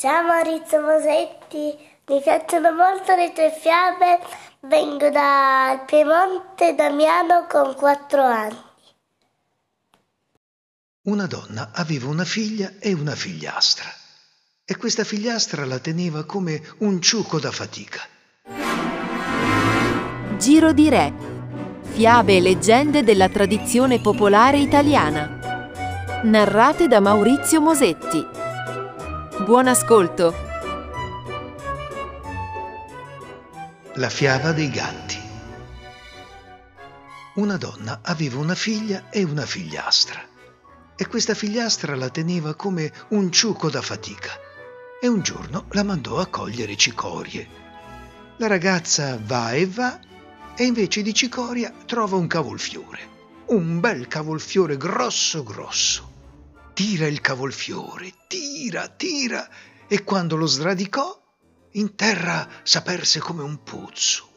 Ciao Maurizio Mosetti, mi piacciono molto le tue fiabe, vengo dal Piemonte Damiano con quattro anni. Una donna aveva una figlia e una figliastra e questa figliastra la teneva come un ciuco da fatica. Giro di Re. Fiabe e leggende della tradizione popolare italiana. Narrate da Maurizio Mosetti. Buon ascolto! La fiaba dei gatti. Una donna aveva una figlia e una figliastra e questa figliastra la teneva come un ciuco da fatica e un giorno la mandò a cogliere cicorie. La ragazza va e va e invece di cicoria trova un cavolfiore, un bel cavolfiore grosso grosso tira il cavolfiore, tira, tira, e quando lo sradicò, in terra s'aperse come un pozzo.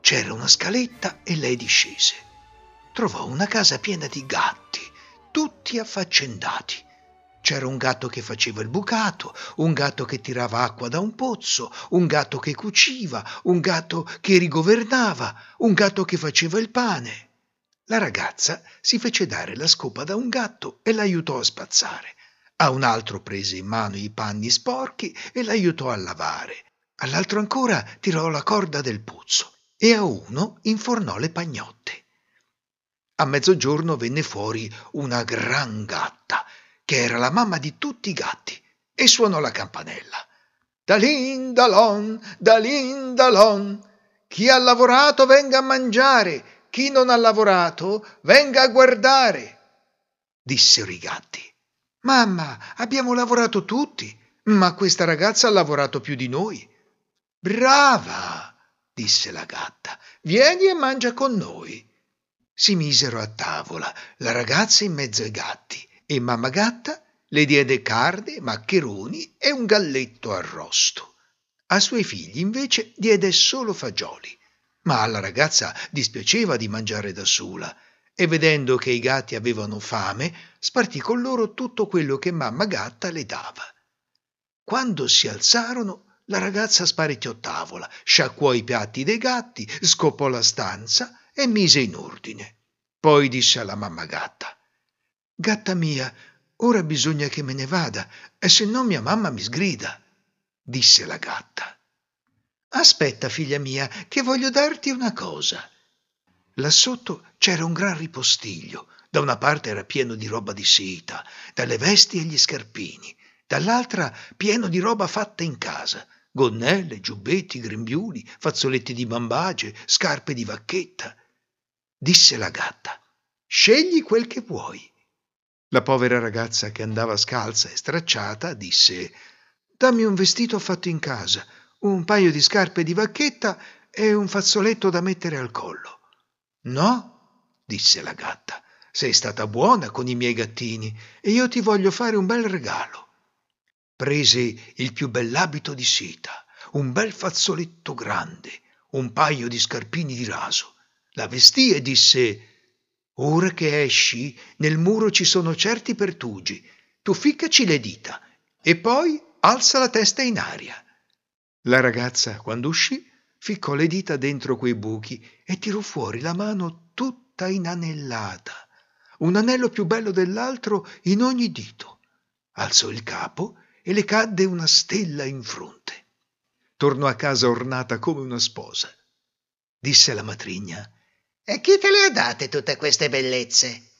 C'era una scaletta e lei discese. Trovò una casa piena di gatti, tutti affaccendati. C'era un gatto che faceva il bucato, un gatto che tirava acqua da un pozzo, un gatto che cuciva, un gatto che rigovernava, un gatto che faceva il pane. La ragazza si fece dare la scopa da un gatto e l'aiutò a spazzare. A un altro prese in mano i panni sporchi e l'aiutò a lavare. All'altro ancora tirò la corda del pozzo e a uno infornò le pagnotte. A mezzogiorno venne fuori una gran gatta, che era la mamma di tutti i gatti, e suonò la campanella. Dalin dalon, dalin dalon, chi ha lavorato venga a mangiare, chi non ha lavorato venga a guardare, dissero i gatti. Mamma, abbiamo lavorato tutti, ma questa ragazza ha lavorato più di noi. Brava, disse la gatta, vieni e mangia con noi. Si misero a tavola, la ragazza in mezzo ai gatti, e mamma gatta le diede carne, maccheroni e un galletto arrosto. A suoi figli invece diede solo fagioli ma alla ragazza dispiaceva di mangiare da sola e vedendo che i gatti avevano fame, spartì con loro tutto quello che mamma gatta le dava. Quando si alzarono, la ragazza sparecchiò tavola, sciacquò i piatti dei gatti, scopò la stanza e mise in ordine. Poi disse alla mamma gatta: Gatta mia, ora bisogna che me ne vada, e se no mia mamma mi sgrida. Disse la gatta. Aspetta, figlia mia, che voglio darti una cosa. Là sotto c'era un gran ripostiglio. Da una parte era pieno di roba di seta, dalle vesti e gli scarpini, dall'altra pieno di roba fatta in casa, gonnelle, giubbetti, grembiuli, fazzoletti di bambace, scarpe di vacchetta. Disse la gatta, scegli quel che vuoi. La povera ragazza che andava scalza e stracciata disse, dammi un vestito fatto in casa, un paio di scarpe di vacchetta e un fazzoletto da mettere al collo. No, disse la gatta, sei stata buona con i miei gattini e io ti voglio fare un bel regalo. Prese il più bell'abito di seta, un bel fazzoletto grande, un paio di scarpini di raso, la vestì e disse Ora che esci, nel muro ci sono certi pertugi, tu ficcaci le dita e poi alza la testa in aria. La ragazza, quando uscì, ficcò le dita dentro quei buchi e tirò fuori la mano tutta inanellata, un anello più bello dell'altro in ogni dito. Alzò il capo e le cadde una stella in fronte. Tornò a casa ornata come una sposa. Disse la matrigna: E chi te le ha date tutte queste bellezze?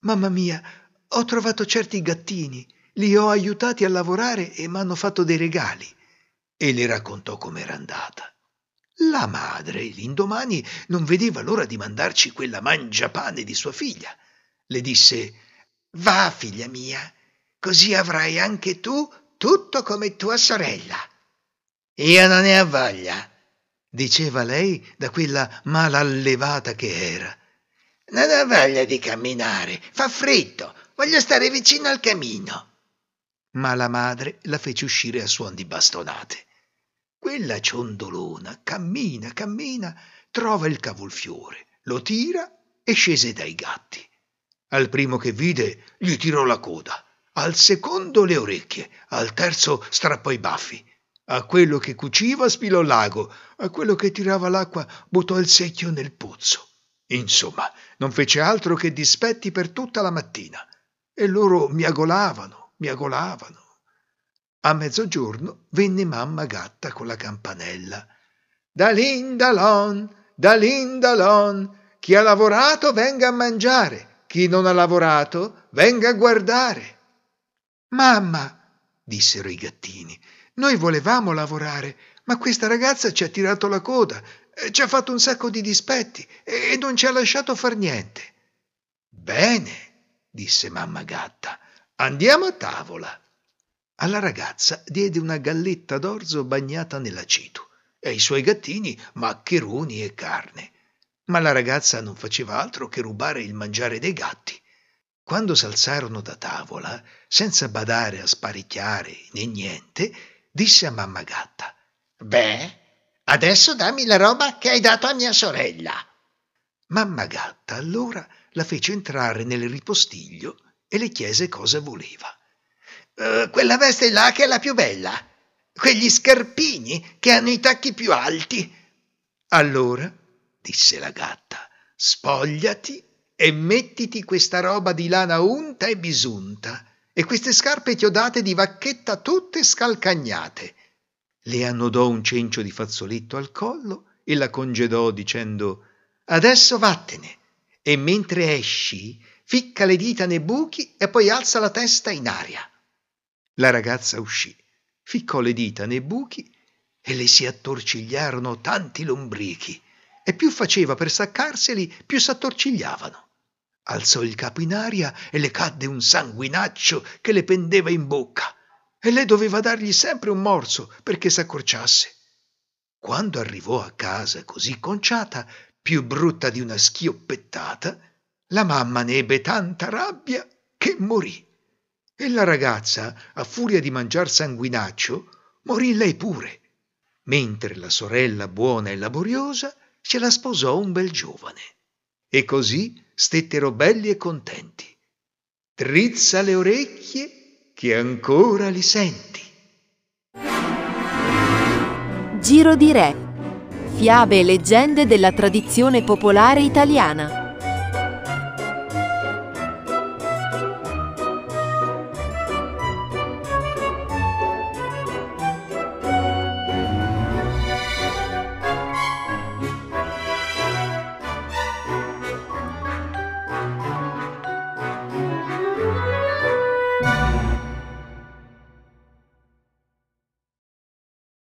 Mamma mia, ho trovato certi gattini, li ho aiutati a lavorare e m'hanno fatto dei regali e le raccontò com'era andata. La madre, l'indomani, non vedeva l'ora di mandarci quella mangiapane di sua figlia. Le disse Va, figlia mia, così avrai anche tu tutto come tua sorella. Io non ne ho voglia, diceva lei da quella malallevata che era. Non ho voglia di camminare, fa freddo, voglio stare vicino al camino. Ma la madre la fece uscire a suon di bastonate. Quella ciondolona cammina, cammina, trova il cavolfiore, lo tira e scese dai gatti. Al primo che vide gli tirò la coda, al secondo le orecchie, al terzo strappò i baffi. A quello che cuciva spilò l'ago, a quello che tirava l'acqua buttò il secchio nel pozzo. Insomma, non fece altro che dispetti per tutta la mattina. E loro miagolavano, miagolavano. A mezzogiorno venne mamma gatta con la campanella. Dalin dalon, dalin dalon, chi ha lavorato venga a mangiare, chi non ha lavorato venga a guardare. Mamma, dissero i gattini, noi volevamo lavorare, ma questa ragazza ci ha tirato la coda, eh, ci ha fatto un sacco di dispetti e non ci ha lasciato far niente. Bene, disse mamma gatta, andiamo a tavola. Alla ragazza diede una galletta d'orzo bagnata nell'aceto e ai suoi gattini maccheroni e carne. Ma la ragazza non faceva altro che rubare il mangiare dei gatti. Quando s'alzarono da tavola, senza badare a sparicchiare né niente, disse a mamma gatta: Beh, adesso dammi la roba che hai dato a mia sorella. Mamma gatta allora la fece entrare nel ripostiglio e le chiese cosa voleva. Uh, quella veste là che è la più bella, quegli scarpini che hanno i tacchi più alti. Allora, disse la gatta, spogliati e mettiti questa roba di lana unta e bisunta e queste scarpe chiodate di vacchetta tutte scalcagnate. Le annodò un cencio di fazzoletto al collo e la congedò dicendo Adesso vattene e mentre esci ficca le dita nei buchi e poi alza la testa in aria. La ragazza uscì, ficcò le dita nei buchi e le si attorcigliarono tanti lombrichi e più faceva per staccarseli più s'attorcigliavano. Alzò il capo in aria e le cadde un sanguinaccio che le pendeva in bocca e lei doveva dargli sempre un morso perché s'accorciasse. Quando arrivò a casa così conciata, più brutta di una schioppettata, la mamma ne ebbe tanta rabbia che morì. E la ragazza, a furia di mangiar sanguinaccio, morì lei pure, mentre la sorella buona e laboriosa se la sposò un bel giovane. E così stettero belli e contenti. Drizza le orecchie che ancora li senti. Giro di Re. Fiabe e leggende della tradizione popolare italiana.